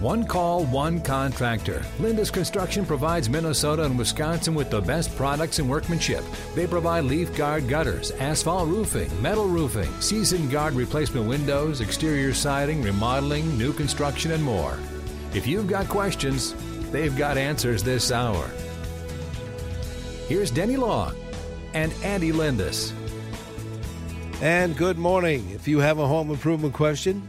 One call, one contractor. Lindus Construction provides Minnesota and Wisconsin with the best products and workmanship. They provide leaf guard gutters, asphalt roofing, metal roofing, season guard replacement windows, exterior siding, remodeling, new construction, and more. If you've got questions, they've got answers this hour. Here's Denny Long and Andy Lindus. And good morning. If you have a home improvement question,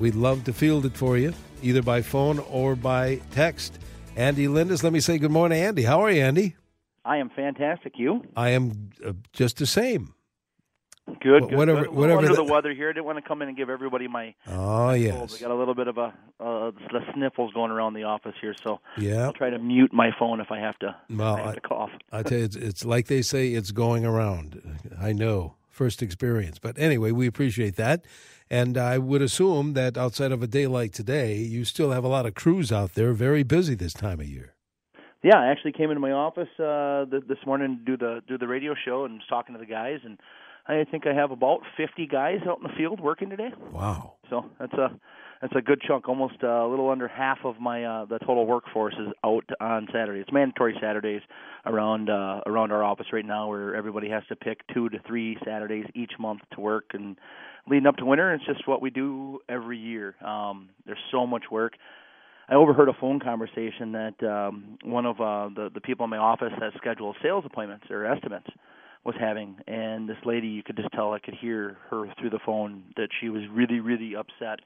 we'd love to field it for you either by phone or by text. Andy Lindus, let me say good morning, Andy. How are you, Andy? I am fantastic. You? I am uh, just the same. Good, good. Whatever, good. whatever. under the, the weather here. I didn't want to come in and give everybody my. Oh my yes. cold. I got a little bit of a uh, the sniffles going around the office here, so yeah. I'll try to mute my phone if I have to. Well, I have I- to cough. I tell you, it's, it's like they say, it's going around. I know, first experience. But anyway, we appreciate that. And I would assume that outside of a day like today, you still have a lot of crews out there very busy this time of year. Yeah, I actually came into my office uh th- this morning to do the do the radio show and was talking to the guys, and I think I have about 50 guys out in the field working today. Wow. So that's a that's a good chunk. Almost uh, a little under half of my uh, the total workforce is out on Saturday. It's mandatory Saturdays around uh, around our office right now, where everybody has to pick two to three Saturdays each month to work. And leading up to winter, it's just what we do every year. Um, there's so much work. I overheard a phone conversation that um, one of uh, the the people in my office that schedule sales appointments or estimates was having, and this lady, you could just tell, I could hear her through the phone that she was really, really upset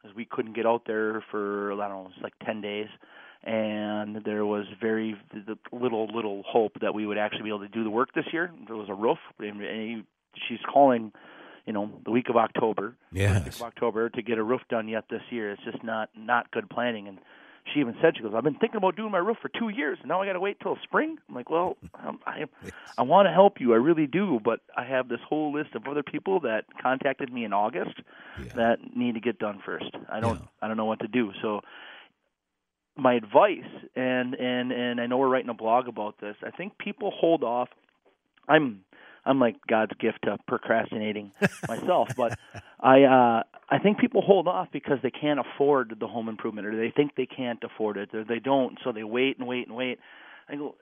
because we couldn't get out there for I don't know, it's like ten days, and there was very little, little hope that we would actually be able to do the work this year. There was a roof, and she's calling, you know, the week of October, first week of October to get a roof done yet this year. It's just not not good planning. And she even said she goes i've been thinking about doing my roof for two years and now i got to wait till spring. I'm like well um, i i want to help you. I really do but i have this whole list of other people that contacted me in august Yeah. that need to get done first. I don't Yeah. i don't know what to do. So my advice and and and i know we're writing a blog about this i think people hold off. I'm i'm like god's gift to procrastinating myself but i uh i think people hold off because they can't afford the home improvement or they think they can't afford it or they don't so they wait and wait and wait i go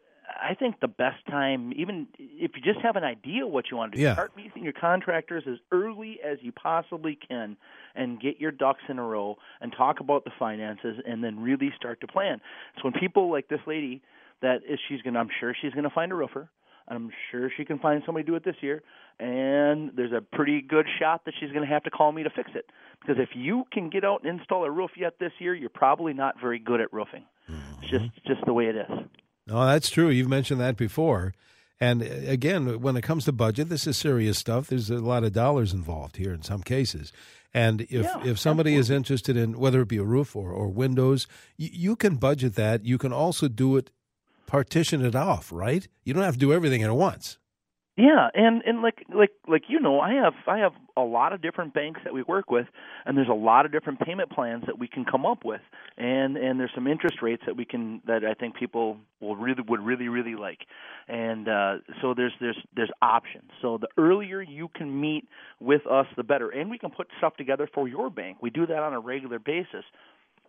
i think the best time even if you just have an idea what you want to do Yeah. start meeting your contractors as early as you possibly can and get your ducks in a row and talk about the finances and then really start to plan so when people like this lady that is she's going to i'm sure she's going to find a roofer I'm sure she can find somebody to do it this year, and there's a pretty good shot that she's going to have to call me to fix it. Because if you can get out and install a roof yet this year, you're probably not very good at roofing. It's just just the way it is. No, that's true. You've mentioned that before. And uh, again, when it comes to budget, this is serious stuff. There's a lot of dollars involved here in some cases. And if, Yeah, if somebody is interested in whether it be a roof or, or windows, you, you can budget that. You can also do it, partition it off, right? You don't have to do everything at once. Yeah, and and like like like you know, I have I have a lot of different banks that we work with, and there's a lot of different payment plans that we can come up with, and and there's some interest rates that we can that I think people will really would really really like, and uh, so there's there's there's options. So the earlier you can meet with us, the better, and we can put stuff together for your bank. We do that on a regular basis.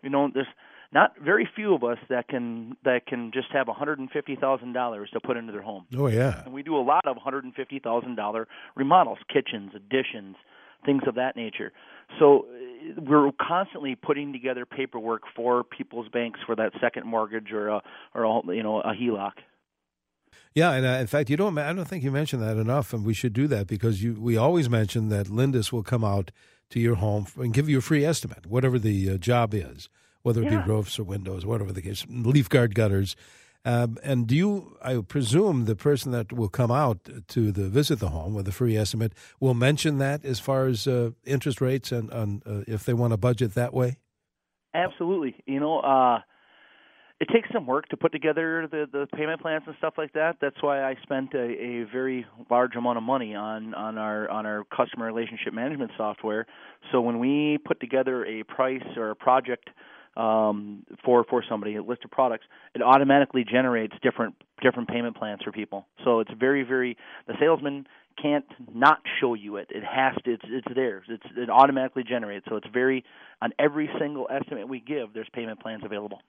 You know, there's not very few of us that can that can just have $150,000 to put into their home Oh, yeah. and we do a lot of $150,000 remodels, kitchens, additions, things of that nature. So uh, we're constantly putting together paperwork for people's banks for that second mortgage or a or a, you know a HELOC. Yeah, and uh, in fact, you don't. I don't think you mentioned that enough, and we should do that because you. We always mention that Lindus will come out to your home and give you a free estimate, whatever the uh, job is, whether it Yeah. be roofs or windows, whatever the case, leaf guard gutters. Um, and do you? I presume the person that will come out to the visit the home with a free estimate will mention that as far as uh, interest rates and on uh, if they want to budget that way. Absolutely. You know, uh it takes some work to put together the the payment plans and stuff like that. That's why I spent a, a very large amount of money on on our on our customer relationship management software. So when we put together a price or a project um, for for somebody, a list of products, it automatically generates different different payment plans for people. So it's very very the salesman can't not show you it. It has to. It's it's theirs. It's it automatically generates. So it's very on every single estimate we give. There's payment plans available.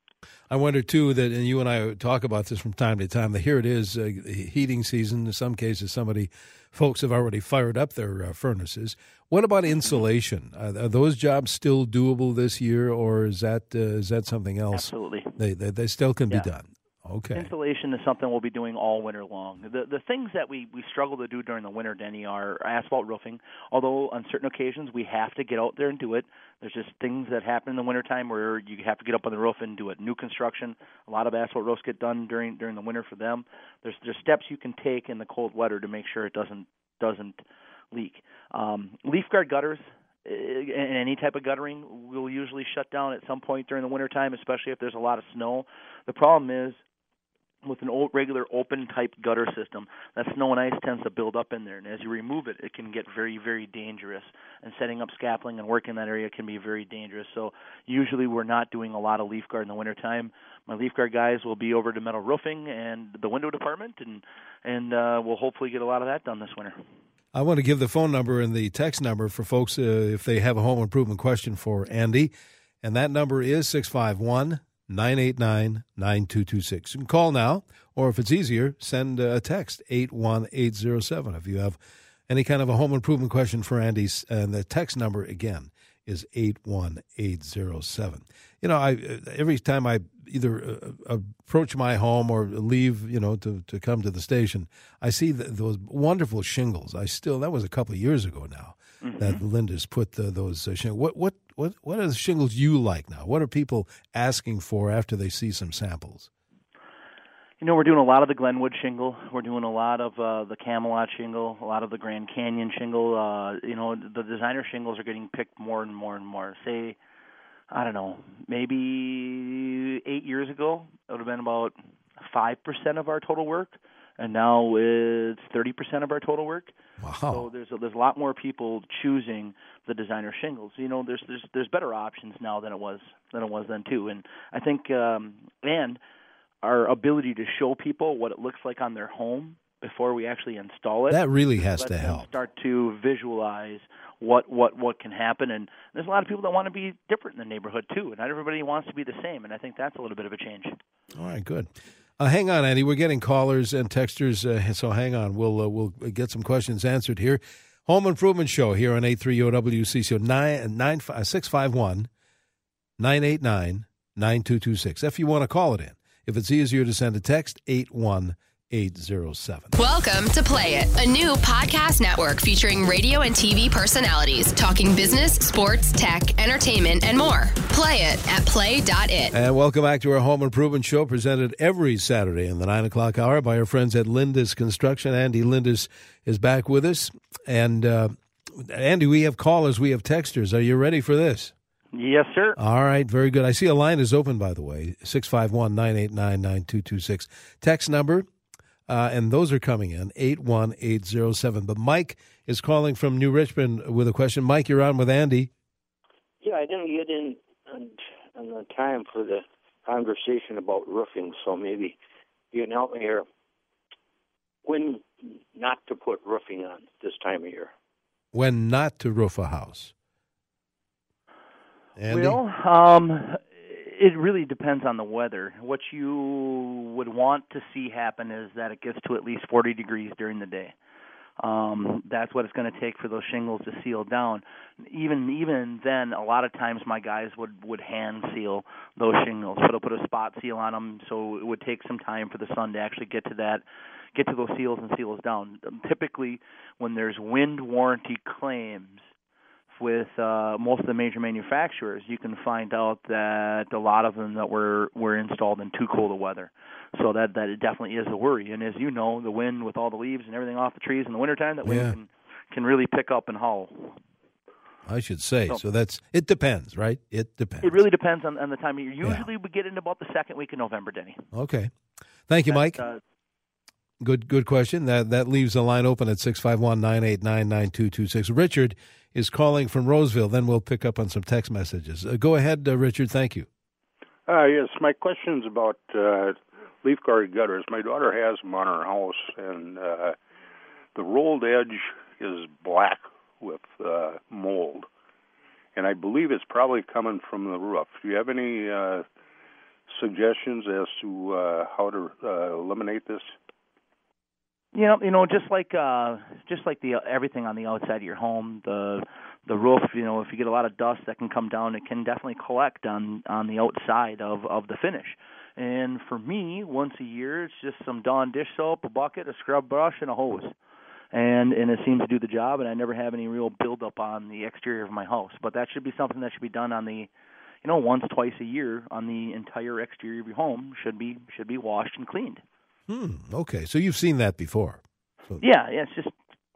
I wonder too that, and you and I talk about this from time to time. That here it is, uh, heating season. In some cases, somebody, folks have already fired up their uh, furnaces. What about insulation? are those jobs still doable this year, or is that uh, is that something else? Absolutely, they they, they still can yeah. be done. Okay. Insulation is something we'll be doing all winter long. The the things that we we struggle to do during the winter, Denny, are asphalt roofing. Although on certain occasions we have to get out there and do it. There's just things that happen in the wintertime where you have to get up on the roof and do it. New construction, a lot of asphalt roofs get done during during the winter for them. There's there's steps you can take in the cold weather to make sure it doesn't doesn't leak. Um, leaf guard gutters and any type of guttering will usually shut down at some point during the wintertime, especially if there's a lot of snow. The problem is with an old regular open type gutter system, that snow and ice tends to build up in there, and as you remove it, it can get very, very dangerous. And setting up scaffolding and work in that area can be very dangerous. So usually we're not doing a lot of leaf guard in the wintertime. My leaf guard guys will be over to metal roofing and the window department, and and uh, we'll hopefully get a lot of that done this winter. I want to give the phone number and the text number for folks uh, if they have a home improvement question for Andy, and that number is six five one 989 9226. You can call now, or if it's easier, send uh, a text 81807 if you have any kind of a home improvement question for Andy. And uh, the text number again is 81807. You know, I uh, every time I either uh, approach my home or leave, you know, to, to come to the station, I see the, those wonderful shingles. I still, that was a couple of years ago now mm-hmm. that Lindus put the, those uh, shingles. What what what what are the shingles you like now? What are people asking for after they see some samples? You know, we're doing a lot of the Glenwood shingle. We're doing a lot of uh, the Camelot shingle, a lot of the Grand Canyon shingle. Uh, you know, the designer shingles are getting picked more and more and more. Say, I don't know, maybe eight years ago, it would have been about five percent of our total work and now it's 30% of our total work. Wow. So there's a, there's a lot more people choosing the designer shingles. You know, there's there's there's better options now than it was than it was then too. And I think um and our ability to show people what it looks like on their home before we actually install it. That really has to help. Start to visualize what what what can happen and there's a lot of people that want to be different in the neighborhood too and not everybody wants to be the same and I think that's a little bit of a change. All right, good. Uh, hang on, Andy. We're getting callers and texters, uh, so hang on. We'll uh, we'll get some questions answered here. Home Improvement Show here on 830 nine nine six five one nine eight nine nine two two six. If you want to call it in, if it's easier to send a text, 81 807. Welcome to Play It, a new podcast network featuring radio and TV personalities talking business, sports, tech, entertainment, and more. Play it at play.it. And welcome back to our home improvement show presented every Saturday in the 9 o'clock hour by our friends at Lindus Construction. Andy Lindus is back with us. And uh, Andy, we have callers, we have texters. Are you ready for this? Yes, sir. All right, very good. I see a line is open, by the way 651 989 9226. Text number uh, and those are coming in 81807. But Mike is calling from New Richmond with a question. Mike, you're on with Andy. Yeah, I didn't get in on, on the time for the conversation about roofing, so maybe you can help me here. When not to put roofing on this time of year? When not to roof a house? Andy? Well, um, it really depends on the weather. What you would want to see happen is that it gets to at least 40 degrees during the day. Um, that's what it's going to take for those shingles to seal down. Even even then, a lot of times my guys would would hand seal those shingles, put a put a spot seal on them, so it would take some time for the sun to actually get to that, get to those seals and seal those down. Typically, when there's wind warranty claims with uh, most of the major manufacturers, you can find out that a lot of them that were were installed in too cold of weather. So that that it definitely is a worry. And as you know, the wind with all the leaves and everything off the trees in the wintertime, that wind yeah. can can really pick up and howl. I should say. So- So, that's it. Depends, right? It depends. It really depends on, on the time of year. Yeah. Usually we get in about the second week of November, Denny. Okay. Thank you, Mike. Uh, Good, good question. That that leaves the line open at 651-989-9226. Richard is calling from Roseville. Then we'll pick up on some text messages. Uh, go ahead, uh, Richard. Thank you. Uh, yes, my question's about uh, leaf guard gutters. My daughter has them on her house, and uh, the rolled edge is black with uh, mold, and I believe it's probably coming from the roof. Do you have any uh, suggestions as to uh, how to uh, eliminate this? You know, you know, just like uh, just like the everything on the outside of your home, the the roof. You know, if you get a lot of dust that can come down, it can definitely collect on on the outside of of the finish. And for me, once a year, it's just some Dawn dish soap, a bucket, a scrub brush, and a hose. And and it seems to do the job. And I never have any real buildup on the exterior of my house. But that should be something that should be done on the, you know, once twice a year on the entire exterior of your home. Should be should be washed and cleaned. Hmm. Okay. So you've seen that before. So, Yeah, yeah, it's just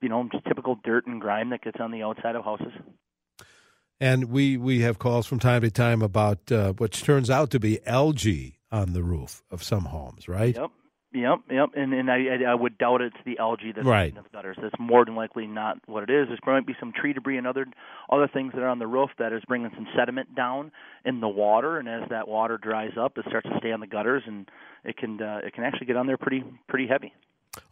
you know just typical dirt and grime that gets on the outside of houses. And we we have calls from time to time about uh, which turns out to be algae on the roof of some homes, right? Yep, yep, yep. And and I I, I would doubt it's the algae that's Right. in the gutters. That's more than likely not what it is. There's might be some tree debris and other other things that are on the roof that is bringing some sediment down in the water. And as that water dries up, it starts to stay on the gutters, and it can uh, it can actually get on there pretty pretty heavy.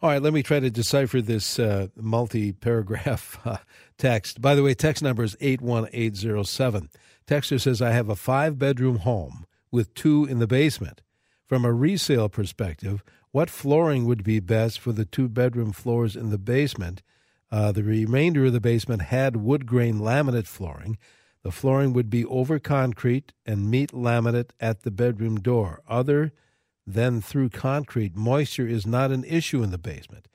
All right, let me try to decipher this uh, multi paragraph uh, text. By the way, text number is 81807. Texter says, I have a five bedroom home with two in the basement. From a resale perspective, what flooring would be best for the two bedroom floors in the basement? Uh, the remainder of the basement had wood grain laminate flooring. The flooring would be over concrete and meet laminate at the bedroom door. Other than through concrete, moisture is not an issue in the basement.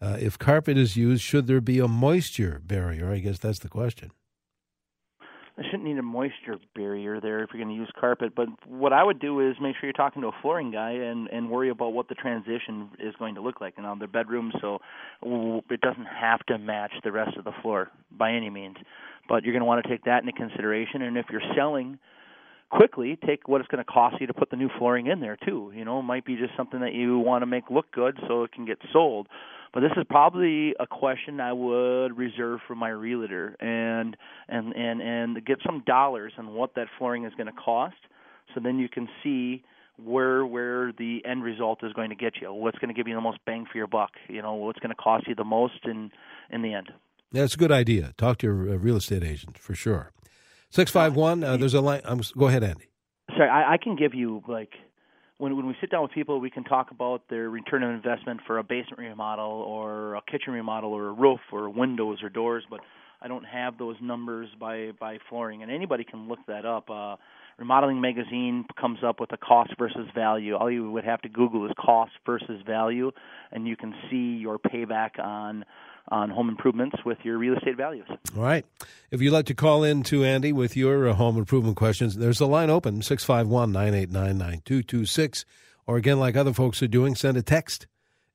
Uh, if carpet is used, should there be a moisture barrier? I guess that's the question. I shouldn't need a moisture barrier there if you're going to use carpet. But what I would do is make sure you're talking to a flooring guy and and worry about what the transition is going to look like. And on the bedroom, so it doesn't have to match the rest of the floor by any means. But you're going to want to take that into consideration. And if you're selling quickly, take what it's going to cost you to put the new flooring in there too. You know, it might be just something that you want to make look good so it can get sold. But this is probably a question I would reserve for my realtor and and and and get some dollars on what that flooring is going to cost, so then you can see where where the end result is going to get you. What's going to give you the most bang for your buck? You know, what's going to cost you the most in in the end. That's a good idea. Talk to your real estate agent for sure. 651, uh, there's a line. I'm, go ahead, Andy. Sorry, I, I can give you like when when we sit down with people, we can talk about their return on investment for a basement remodel or a kitchen remodel or a roof or windows or doors, but I don't have those numbers by by flooring, and anybody can look that up. Uh, Remodeling Magazine comes up with a cost versus value. All you would have to Google is cost versus value, and you can see your payback on on home improvements with your real estate values. All right. If you'd like to call in to Andy with your uh, home improvement questions, there's a line open 651 989 9226. Or again, like other folks are doing, send a text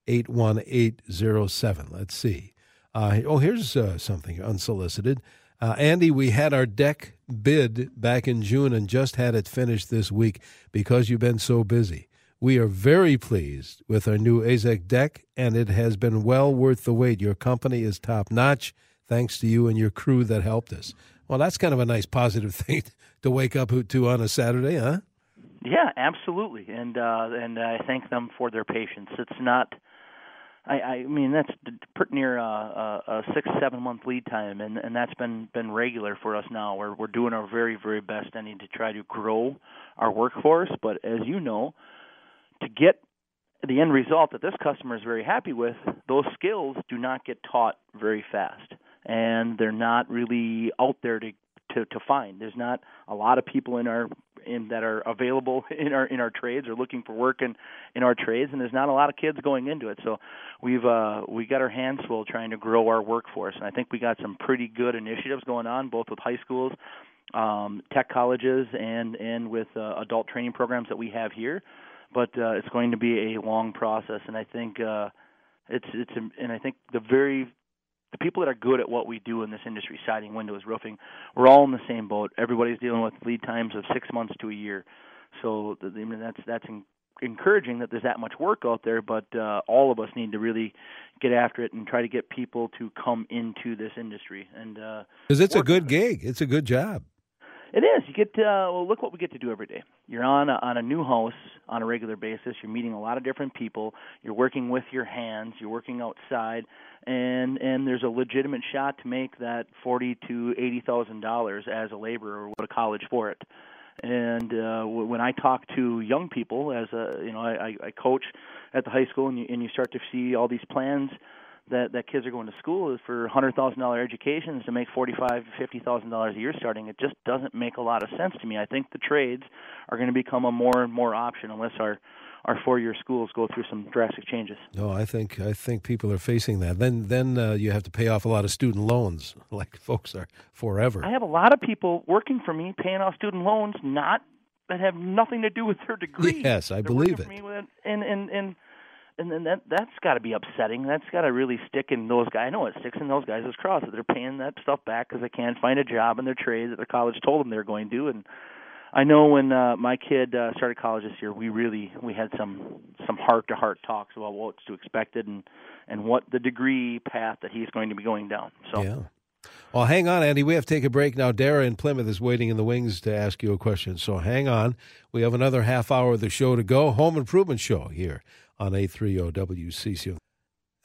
81807. Let's see. Uh, oh, here's uh, something unsolicited. Uh, Andy, we had our deck bid back in June and just had it finished this week because you've been so busy. We are very pleased with our new AZEK deck, and it has been well worth the wait. Your company is top notch, thanks to you and your crew that helped us. Well, that's kind of a nice positive thing to wake up to on a Saturday, huh? Yeah, absolutely, and uh, and I thank them for their patience. It's not. I, I mean that's pretty near a, a, a six seven month lead time, and and that's been been regular for us now. We're we're doing our very very best, Denny, to try to grow our workforce. But as you know, to get the end result that this customer is very happy with, those skills do not get taught very fast, and they're not really out there to to to find. There's not a lot of people in our in that are available in our in our trades or looking for work in in our trades, and there's not a lot of kids going into it. So we've uh, we got our hands full trying to grow our workforce, and I think we got some pretty good initiatives going on, both with high schools, um, tech colleges, and and with uh, adult training programs that we have here. But uh, it's going to be a long process, and I think uh, it's it's and I think the very the people that are good at what we do in this industry, siding, windows, roofing, we're all in the same boat. Everybody's dealing with lead times of six months to a year. So I mean, that's that's encouraging that there's that much work out there, but uh, all of us need to really get after it and try to get people to come into this industry. And because uh, it's a good gig, it's a good job. It is. You get to, uh, well, look what we get to do every day. You're on a, on a new house on a regular basis. You're meeting a lot of different people. You're working with your hands. You're working outside, and and there's a legitimate shot to make that forty to eighty thousand dollars as a laborer or go to college for it. And uh, when I talk to young people, as a you know, I, I coach at the high school, and you, and you start to see all these plans that that kids are going to school is for hundred thousand dollar educations to make forty five fifty thousand dollars a year starting. It just doesn't make a lot of sense to me. I think the trades are going to become a more and more option unless our our four year schools go through some drastic changes. No, I think I think people are facing that. Then then uh, you have to pay off a lot of student loans, like folks are forever. I have a lot of people working for me paying off student loans, not that have nothing to do with their degree. Yes, I They're believe it. With, and and and and then that that's got to be upsetting. That's got to really stick in those guys. I know it sticks in those guys' cross that they're paying that stuff back because they can't find a job in their trade that their college told them they're going to, and I know when uh, my kid uh, started college this year, we really we had some some heart to heart talks about what's to expected and and what the degree path that he's going to be going down. So yeah. Well, hang on, Andy. We have to take a break now. Dara in Plymouth is waiting in the wings to ask you a question. So hang on. We have another half hour of the show to go. Home Improvement Show here on A30 WCCO.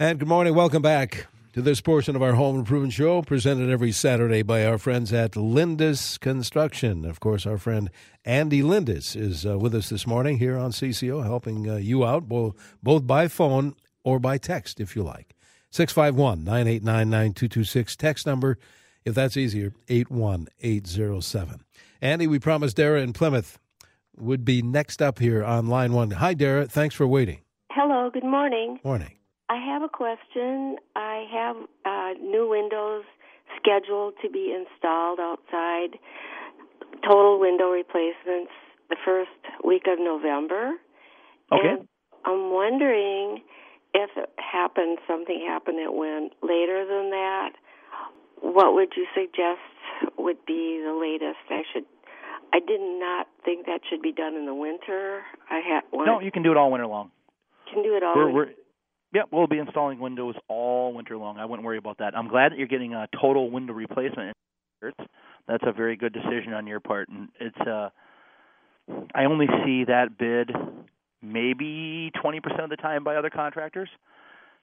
And good morning. Welcome back to this portion of our home improvement show, presented every Saturday by our friends at Lindus Construction. Of course, our friend Andy Lindus is uh, with us this morning here on CCO, helping uh, you out both, both by phone or by text, if you like. 651 989 9226. Text number, if that's easier, 81807. Andy, we promised Dara in Plymouth would be next up here on line one. Hi, Dara. Thanks for waiting. Hello. Good morning. Morning. I have a question. I have uh, new windows scheduled to be installed outside, total window replacements the first week of November. Okay. And I'm wondering if it happened, something happened that went later than that. What would you suggest would be the latest I should? I did not think that should be done in the winter. I had one. No, you can do it all winter long. Can do it all. We're, we're, yeah, we'll be installing windows all winter long. I wouldn't worry about that. I'm glad that you're getting a total window replacement. That's a very good decision on your part, and it's uh, I only see that bid maybe 20% of the time by other contractors.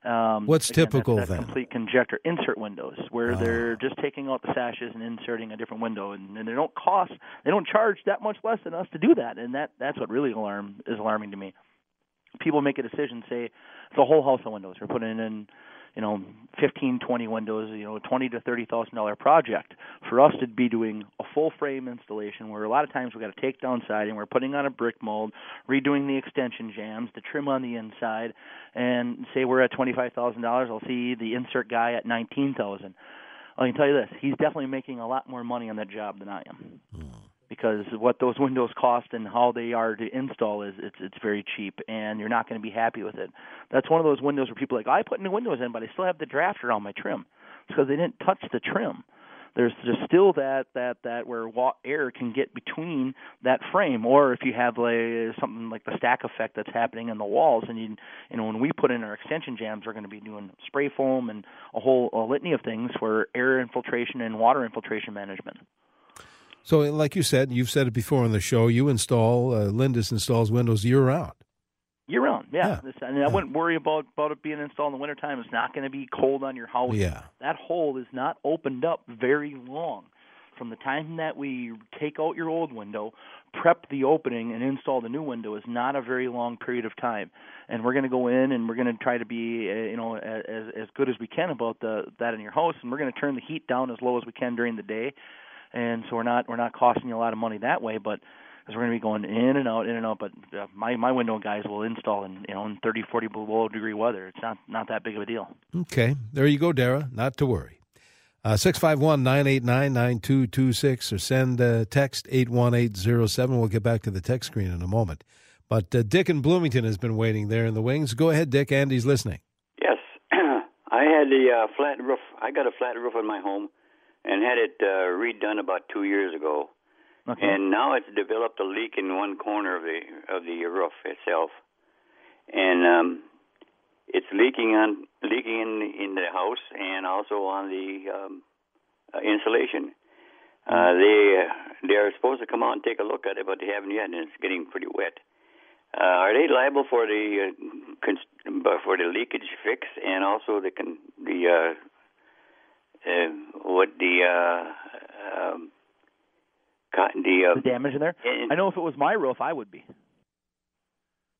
Um, What's again, typical that's, then? Complete conjecture. Insert windows where Oh. they're just taking out the sashes and inserting a different window, and, and they don't cost, they don't charge that much less than us to do that, and that that's what really alarm is alarming to me. People make a decision, say a whole house of windows. We're putting in, you know, 15, 20 windows, you know, twenty to thirty thousand dollar project. For us to be doing a full frame installation, where a lot of times we got to take down siding, we're putting on a brick mold, redoing the extension jams, the trim on the inside, and say we're at twenty five thousand dollars. I'll see the insert guy at nineteen thousand. I can tell you this: he's definitely making a lot more money on that job than I am hmm. Because what those windows cost and how they are to install is it's it's very cheap and you're not going to be happy with it. That's one of those windows where people are like I put new windows in, but I still have the draft around my trim. It's because they didn't touch the trim. There's just still that that that where air can get between that frame, or if you have like something like the stack effect that's happening in the walls, and you you know when we put in our extension jams, we're going to be doing spray foam and a whole a litany of things for air infiltration and water infiltration management. So, like you said, you've said it before on the show, you install, uh, Lindus installs windows year round. Year round, yeah. Yeah. This, and I wouldn't worry about about it being installed in the wintertime. It's not going to be cold on your house. Yeah. That hole is not opened up very long. From the time that we take out your old window, prep the opening, and install the new window is not a very long period of time. And we're going to go in and we're going to try to be, uh, you know, as as good as we can about the that in your house, and we're going to turn the heat down as low as we can during the day. And so we're not we're not costing you a lot of money that way, but because we're going to be going in and out, in and out. But uh, my my window guys will install in you know in 30, 40 below degree weather. It's not not that big of a deal. Okay. There you go, Dara. Not to worry. Uh, 651 989 9226 or send uh, text 81807. We'll get back to the text screen in a moment. But uh, Dick in Bloomington has been waiting there in the wings. Go ahead, Dick. Andy's listening. Yes, I had the uh, flat roof. I got a flat roof on my home, and had it uh, redone about two years ago. Okay. And now it's developed a leak in one corner of the of the roof itself, and um, it's leaking on leaking in in the house and also on the um, uh, insulation. Uh, they uh, they are supposed to come out and take a look at it, but they haven't yet, and it's getting pretty wet. Uh, are they liable for the uh, cons- for the leakage fix and also the con- the uh, uh, what the uh, um, cotton the, uh, the damage in there. and- I know if it was my roof, I would be.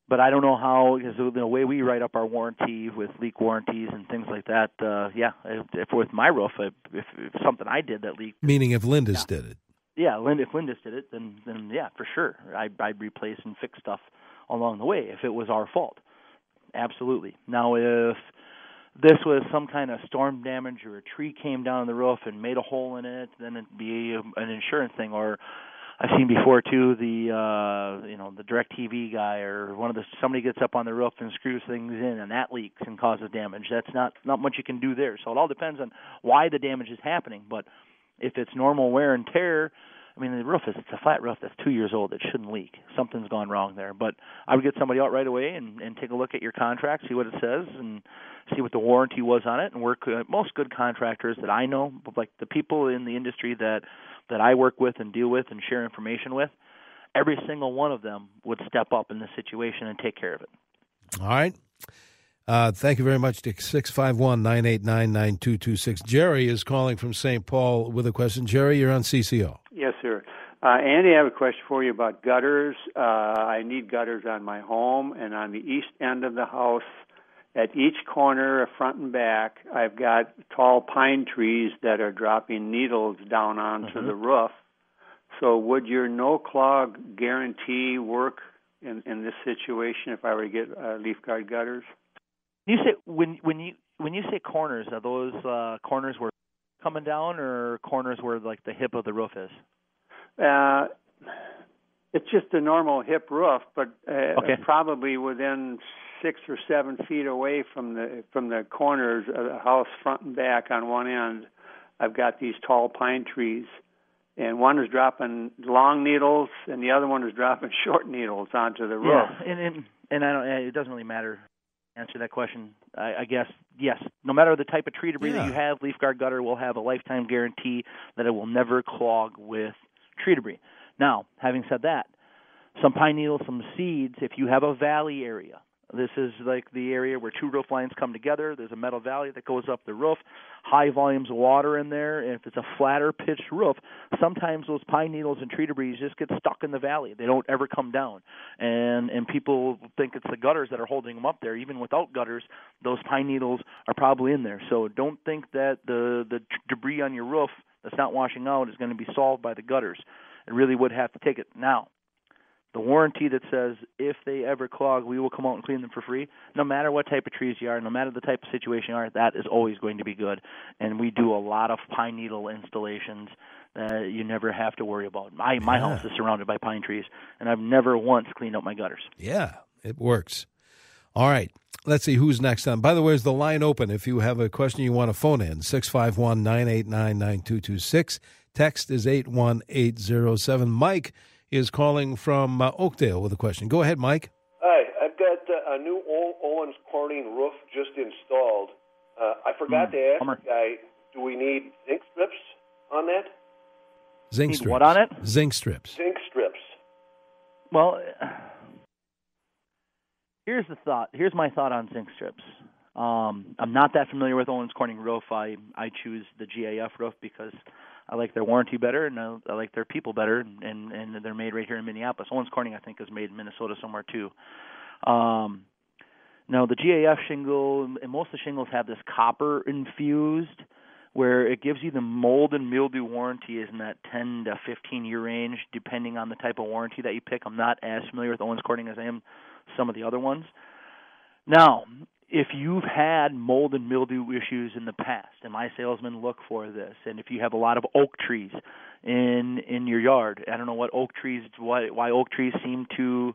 But I don't know how because the way we write up our warranty with leak warranties and things like that. Uh, yeah, if, if with my roof, if, if, if something I did that leaked, Meaning if Lindus did it. yeah, Lind, if Lindus did it, then then yeah, for sure, I'd, I'd replace and fix stuff along the way if it was our fault. Absolutely. Now if this was some kind of storm damage or a tree came down on the roof and made a hole in it, then it'd be an insurance thing. Or I've seen before too the uh you know the DirecTV guy or one of the somebody gets up on the roof and screws things in and that leaks and causes damage. That's not not much you can do there. So it all depends on why the damage is happening. But if it's normal wear and tear, I mean the roof is it's a flat roof that's two years old. It shouldn't leak. Something's gone wrong there. But I would get somebody out right away and and take a look at your contract, see what it says, and see what the warranty was on it. And work uh, most good contractors that I know, like the people in the industry that that I work with and deal with and share information with, every single one of them would step up in this situation and take care of it. All right. Uh, thank you very much, Dick. 651 989 9226. Jerry is calling from St. Paul with a question. Jerry, you're on CCO. Yes, sir. Uh, Andy, I have a question for you about gutters. Uh, I need gutters on my home and on the east end of the house. At each corner, front and back, I've got tall pine trees that are dropping needles down onto Mhm. the roof. So, would your no clog guarantee work in, in this situation if I were to get uh, leaf guard gutters? You say when when you when you say corners, are those uh, corners where coming down or corners where like the hip of the roof is? Uh, it's just a normal hip roof, but uh, Okay. probably within six or seven feet away from the from the corners of the house, front and back on one end. I've got these tall pine trees, and one is dropping long needles, and the other one is dropping short needles onto the roof. Yeah, and and and I don't. It doesn't really matter. Answer that question. I, I guess yes. No matter the type of tree debris Yeah. that you have, Leaf Guard Gutter will have a lifetime guarantee that it will never clog with tree debris. Now, having said that, some pine needles, some seeds. If you have a valley area, this is like the area where two roof lines come together. There's a metal valley that goes up the roof. High volumes of water in there. And if it's a flatter pitched roof, sometimes those pine needles and tree debris just get stuck in the valley. They don't ever come down. And and people think it's the gutters that are holding them up there. Even without gutters, those pine needles are probably in there. So don't think that the the debris on your roof that's not washing out is going to be solved by the gutters. It really would have to take it now the warranty that says if they ever clog, we will come out and clean them for free. No matter what type of trees you are, no matter the type of situation you are, that is always going to be good. And we do a lot of pine needle installations that you never have to worry about. My my Yeah. house is surrounded by pine trees, and I've never once cleaned up my gutters. Yeah, it works. All right. Let's see who's next on. By the way, is the line open if you have a question you want to phone in? 651 989 9226. Text is 81807. Mike is calling from uh, Oakdale with a question. Go ahead, Mike. Hi, I've got uh, a new Owens Corning roof just installed. Uh, I forgot Hmm, to ask bummer. guy, do we need zinc strips on that? Zinc Need strips. what on it? Zinc strips. Zinc strips. Well, here's the thought. Here's my thought on zinc strips. Um, I'm not that familiar with Owens Corning roof. I I choose the GAF roof because I like their warranty better and I, I like their people better, and, and and they're made right here in Minneapolis. Owens Corning, I think, is made in Minnesota somewhere too. Um, no, the GAF shingle and most of the shingles have this copper infused, where it gives you the mold and mildew warranty is in that 10 to 15 year range, depending on the type of warranty that you pick. I'm not as familiar with Owens Corning as I am some of the other ones. Now, if you've had mold and mildew issues in the past, and my salesmen look for this, and if you have a lot of oak trees in in your yard, I don't know what oak trees why why oak trees seem to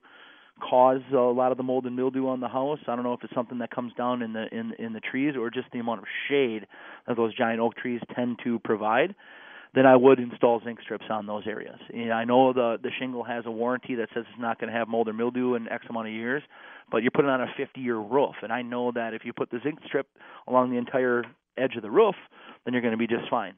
cause a lot of the mold and mildew on the house. I don't know if it's something that comes down in the in in the trees or just the amount of shade that those giant oak trees tend to provide. Then I would install zinc strips on those areas. And I know the the shingle has a warranty that says it's not going to have mold or mildew in X amount of years, but you're putting on a 50-year roof, and I know that if you put the zinc strip along the entire edge of the roof, then you're going to be just fine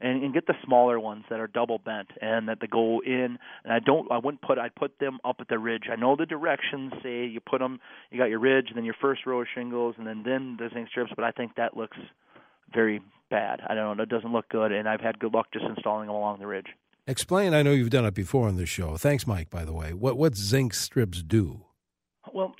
and, and get the smaller ones that are double bent and that they go in. And I don't, I wouldn't put, I'd put them up at the ridge. I know the directions say you put them, you got your ridge, and then your first row of shingles, and then then the zinc strips. But I think that looks very bad. I don't know, it doesn't look good, and I've had good luck just installing them along the ridge. Explain. I know you've done it before on this show. Thanks, Mike. By the way, what what zinc strips do? Well,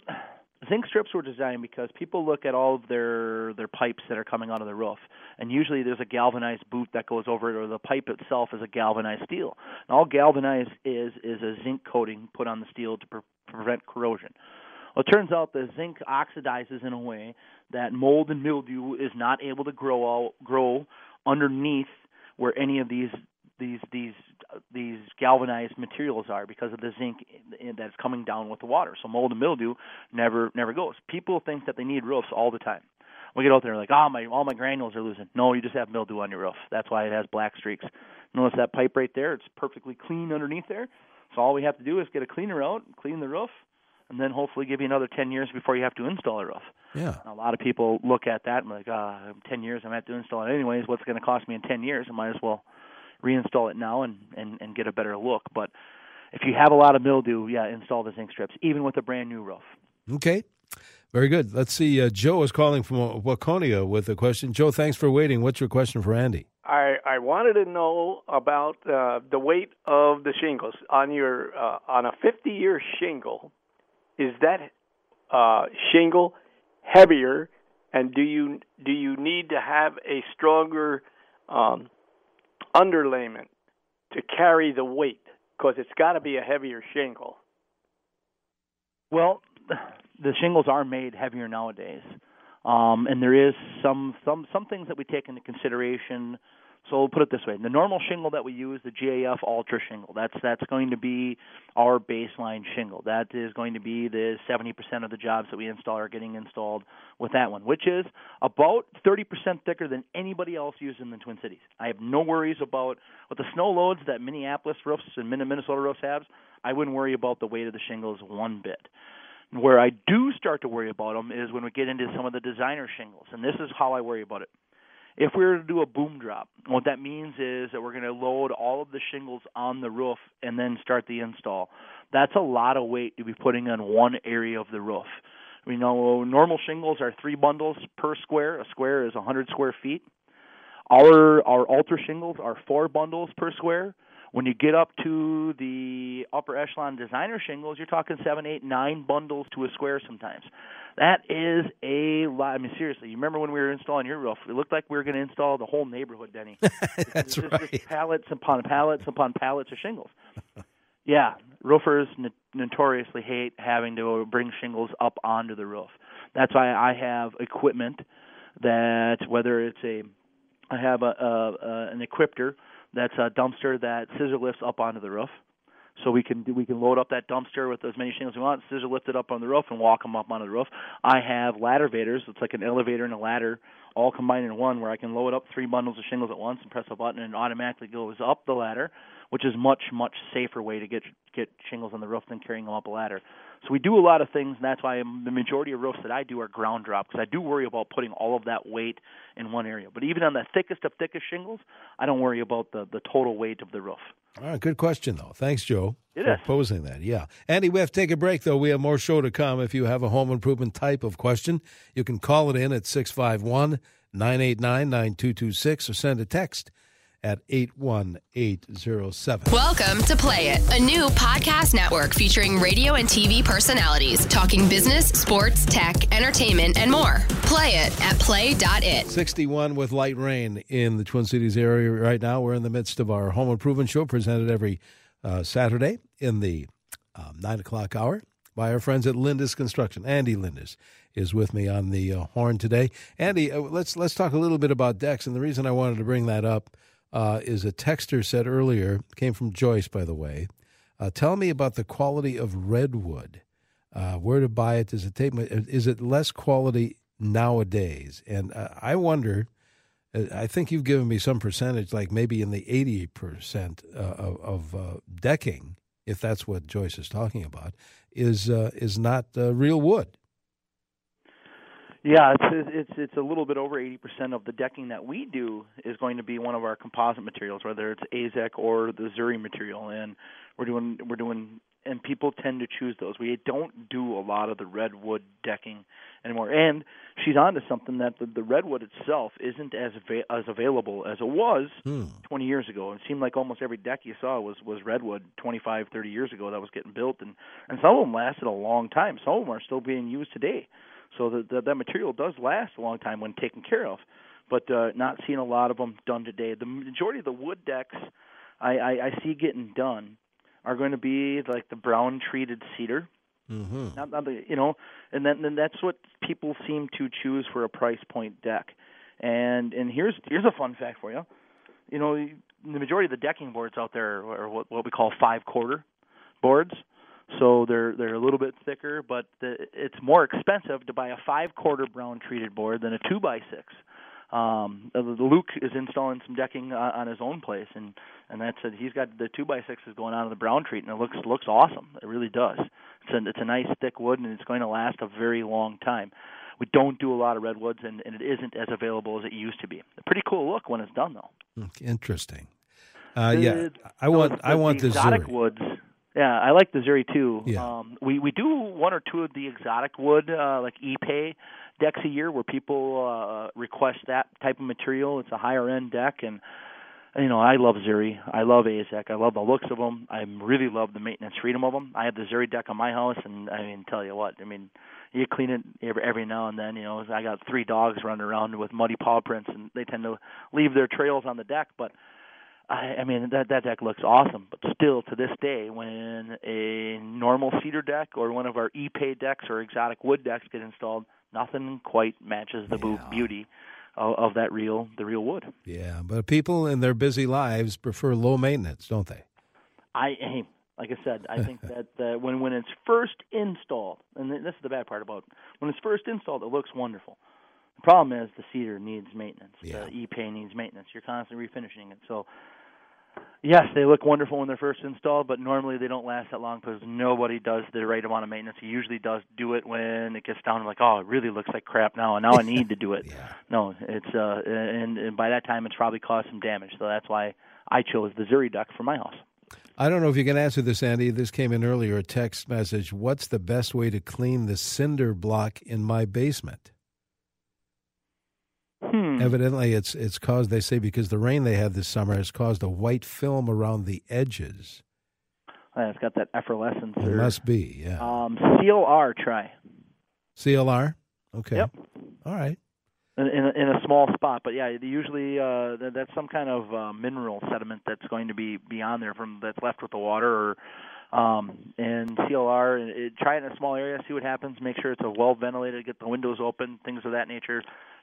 zinc strips were designed because people look at all of their their pipes that are coming out of the roof, and usually there's a galvanized boot that goes over it, or the pipe itself is a galvanized steel. And all galvanized is is a zinc coating put on the steel to pre- prevent corrosion. Well, it turns out the zinc oxidizes in a way that mold and mildew is not able to grow out, grow underneath where any of these these these these galvanized materials are because of the zinc that's coming down with the water. So mold and mildew never never goes. People think that they need roofs all the time. We get out there like, oh my, all my granules are losing. No, you just have mildew on your roof. That's why it has black streaks. Notice that pipe right there? It's perfectly clean underneath there. So all we have to do is get a cleaner out, clean the roof, and then hopefully give you another 10 years before you have to install a roof. Yeah. And a lot of people look at that and like, ah, oh, 10 years, I'm going to have to install it anyways. What's going to cost me in 10 years? I might as well reinstall it now and, and, and get a better look. But if you have a lot of mildew, yeah, install the zinc strips, even with a brand new roof. Okay. Very good. Let's see. Uh, Joe is calling from Waconia with a question. Joe, thanks for waiting. What's your question for Andy? I, I wanted to know about uh, the weight of the shingles on your uh, on a 50 year shingle. Is that uh, shingle heavier, and do you do you need to have a stronger um, underlayment to carry the weight? Because it's got to be a heavier shingle. Well, the shingles are made heavier nowadays, um, and there is some some some things that we take into consideration so we'll put it this way: the normal shingle that we use, the GAF Ultra shingle, that's that's going to be our baseline shingle. That is going to be the 70% of the jobs that we install are getting installed with that one, which is about 30% thicker than anybody else using in the Twin Cities. I have no worries about with the snow loads that Minneapolis roofs and Minnesota roofs have. I wouldn't worry about the weight of the shingles one bit. Where I do start to worry about them is when we get into some of the designer shingles, and this is how I worry about it if we were to do a boom drop, what that means is that we're going to load all of the shingles on the roof and then start the install. That's a lot of weight to be putting on one area of the roof. We know normal shingles are three bundles per square. A square is 100 square feet. Our our ultra shingles are four bundles per square. When you get up to the upper echelon designer shingles, you're talking seven, eight, nine bundles to a square sometimes. That is a lot. I mean, seriously, you remember when we were installing your roof? It looked like we were going to install the whole neighborhood, Denny. That's just, right. Just pallets upon pallets upon pallets of shingles. yeah, roofers n- notoriously hate having to bring shingles up onto the roof. That's why I have equipment that, whether it's a, I have a, a, a an equipter that's a dumpster that scissor lifts up onto the roof. So we can we can load up that dumpster with as many shingles as we want, scissor lift it up on the roof, and walk them up onto the roof. I have ladder vaders. It's like an elevator and a ladder all combined in one, where I can load up three bundles of shingles at once and press a button, and it automatically goes up the ladder, which is much much safer way to get get shingles on the roof than carrying them up a ladder. So we do a lot of things, and that's why the majority of roofs that I do are ground drop because I do worry about putting all of that weight in one area. But even on the thickest of thickest shingles, I don't worry about the the total weight of the roof. All right, good question though. Thanks, Joe, it for is. posing that. Yeah, Andy, we have to take a break though. We have more show to come. If you have a home improvement type of question, you can call it in at 651 989 9226 or send a text at 81807. Welcome to Play It, a new podcast network featuring radio and TV personalities talking business, sports, tech, entertainment, and more. Play it at play.it. 61 with light rain in the Twin Cities area right now. We're in the midst of our home improvement show presented every uh, Saturday in the um, 9 o'clock hour by our friends at Lindus Construction. Andy Lindus is with me on the uh, horn today. Andy, uh, let's let's talk a little bit about decks. And the reason I wanted to bring that up uh, is a texter said earlier, came from Joyce, by the way. Uh, tell me about the quality of redwood uh, where to buy it? Does it take? Is it less quality nowadays? And uh, I wonder. uh, I think you've given me some percentage, like maybe in the eighty percent uh, of, of decking, if that's what Joyce is talking about, is is not real wood. Yeah, it's it's it's a little bit over 80% of the decking that we do is going to be one of our composite materials, whether it's AZEK or the Zuri material, and we're doing we're doing and people tend to choose those. We don't do a lot of the redwood decking anymore. And she's onto something that the, the redwood itself isn't as ava- as available as it was Hmm. 20 years ago. It seemed like almost every deck you saw was was redwood 25, 30 years ago that was getting built, and and some of them lasted a long time. Some of them are still being used today. So that that that material does last a long time when taken care of, but uh, not seeing a lot of them done today. The majority of the wood decks I, I, I see getting done are going to be like the brown treated cedar. Mm-hmm. Not, not the, you know, and then then that's what people seem to choose for a price point deck. And and here's here's a fun fact for you. You know, the majority of the decking boards out there are what what we call five quarter boards. So they're they're a little bit thicker, but the, it's more expensive to buy a five quarter brown treated board than a two by six. Um, Luke is installing some decking uh, on his own place, and and that's it. He's got the two by sixes going on in the brown treat, and it looks looks awesome. It really does. It's a it's a nice thick wood, and it's going to last a very long time. We don't do a lot of redwoods, and, and it isn't as available as it used to be. A pretty cool look when it's done, though. Mm, Interesting. Uh, The- yeah, I want I want the exotic Zuri. woods. Yeah, I like the Zuri too. Yeah. Um, we we do one or two of the exotic wood, uh, like Ipe decks a year, where people uh, request that type of material. It's a higher end deck, and you know I love Zuri. I love AZEK. I love the looks of them. I really love the maintenance freedom of them. I have the Zuri deck on my house, and I mean, tell you what, I mean, you clean it every every now and then. You know, I got three dogs running around with muddy paw prints, and they tend to leave their trails on the deck, but. I, I mean that that deck looks awesome, but still to this day, when a normal cedar deck or one of our Ipe decks or exotic wood decks get installed, nothing quite matches the bu- beauty of, of that real the real wood. Yeah, but people in their busy lives prefer low maintenance, don't they? I hey, like I said, I think that uh, when when it's first installed, and this is the bad part about it, when it's first installed, it looks wonderful. The problem is the cedar needs maintenance. Yeah. The Ipe needs maintenance. You're constantly refinishing it. So yes, they look wonderful when they're first installed, but normally they don't last that long because nobody does the right amount of maintenance. He usually does do it when it gets down to like, oh, it really looks like crap now, and now I need to do it. No, it's uh, and, and by that time it's probably caused some damage. So that's why I chose the Zuri duck for my house. I don't know if you can answer this, Andy. This came in earlier, a text message. What's the best way to clean the cinder block in my basement? Hmm. Evidently, it's it's caused. They say because the rain they had this summer has caused a white film around the edges. Uh, it's got that effervescence. It or, must be, yeah. Um, CLR try CLR. Okay. Yep. All right. in, in, a, in a small spot, but yeah, usually uh, that, that's some kind of uh, mineral sediment that's going to be be on there from that's left with the water or. Um, and CLR, and it, try it in a small area, see what happens. Make sure it's a well ventilated, get the windows open, things of that nature.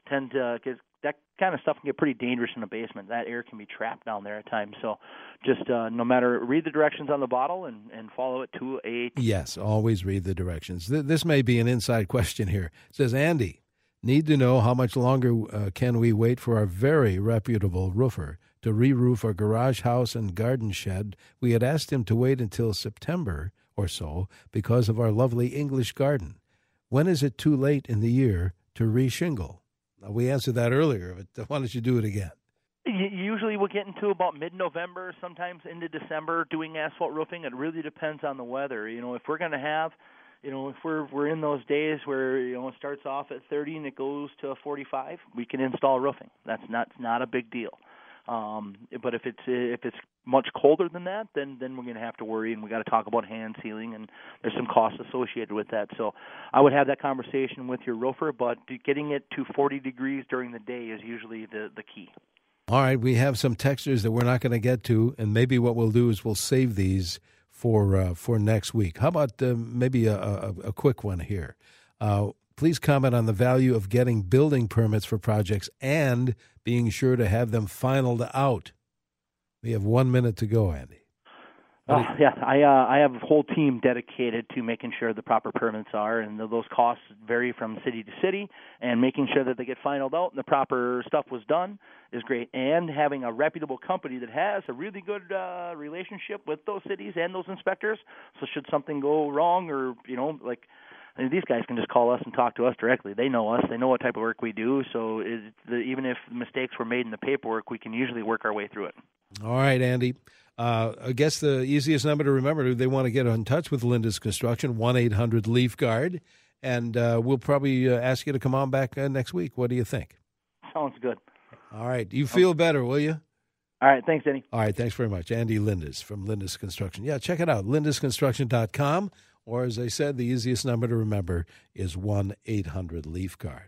Tend to get that kind of stuff can get pretty dangerous in the basement. That air can be trapped down there at times. So, just uh, no matter read the directions on the bottle and and follow it to a Yes, always read the directions. Th- This may be an inside question here. It says Andy, need to know how much longer uh, can we wait for our very reputable roofer to re-roof our garage house and garden shed? We had asked him to wait until September or so because of our lovely English garden. When is it too late in the year to re-shingle? Now, we answered that earlier, but why don't you do it again? Usually we'll get into about mid-November, sometimes into December, doing asphalt roofing. It really depends on the weather. You know, if we're going to have, you know, if we're we're in those days where you know it starts off at 30 and it goes to 45, we can install roofing. That's not not a big deal. Um, but if it's if it's much colder than that, then then we're going to have to worry, and we got to talk about hand sealing, and there's some costs associated with that. So I would have that conversation with your roofer, but getting it to 40 degrees during the day is usually the the key. All right, we have some textures that we're not going to get to, and maybe what we'll do is we'll save these for uh, for next week. How about uh, maybe a, a, a quick one here? Uh, please comment on the value of getting building permits for projects and being sure to have them finalized out. We have one minute to go, Andy. Oh, yeah, I uh, I have a whole team dedicated to making sure the proper permits are, and those costs vary from city to city. And making sure that they get finalized out and the proper stuff was done is great. And having a reputable company that has a really good uh, relationship with those cities and those inspectors. So should something go wrong, or you know, like I mean, these guys can just call us and talk to us directly. They know us. They know what type of work we do. So the, even if mistakes were made in the paperwork, we can usually work our way through it. All right, Andy. Uh, I guess the easiest number to remember if they want to get in touch with Lindus Construction, 1 800 Leaf Guard. And uh, we'll probably uh, ask you to come on back uh, next week. What do you think? Sounds good. All right. You feel better, will you? All right. Thanks, Denny. All right. Thanks very much. Andy Lindus from Lindus Construction. Yeah, check it out. lindusconstruction.com. Or, as I said, the easiest number to remember is 1 800 Leaf Guard.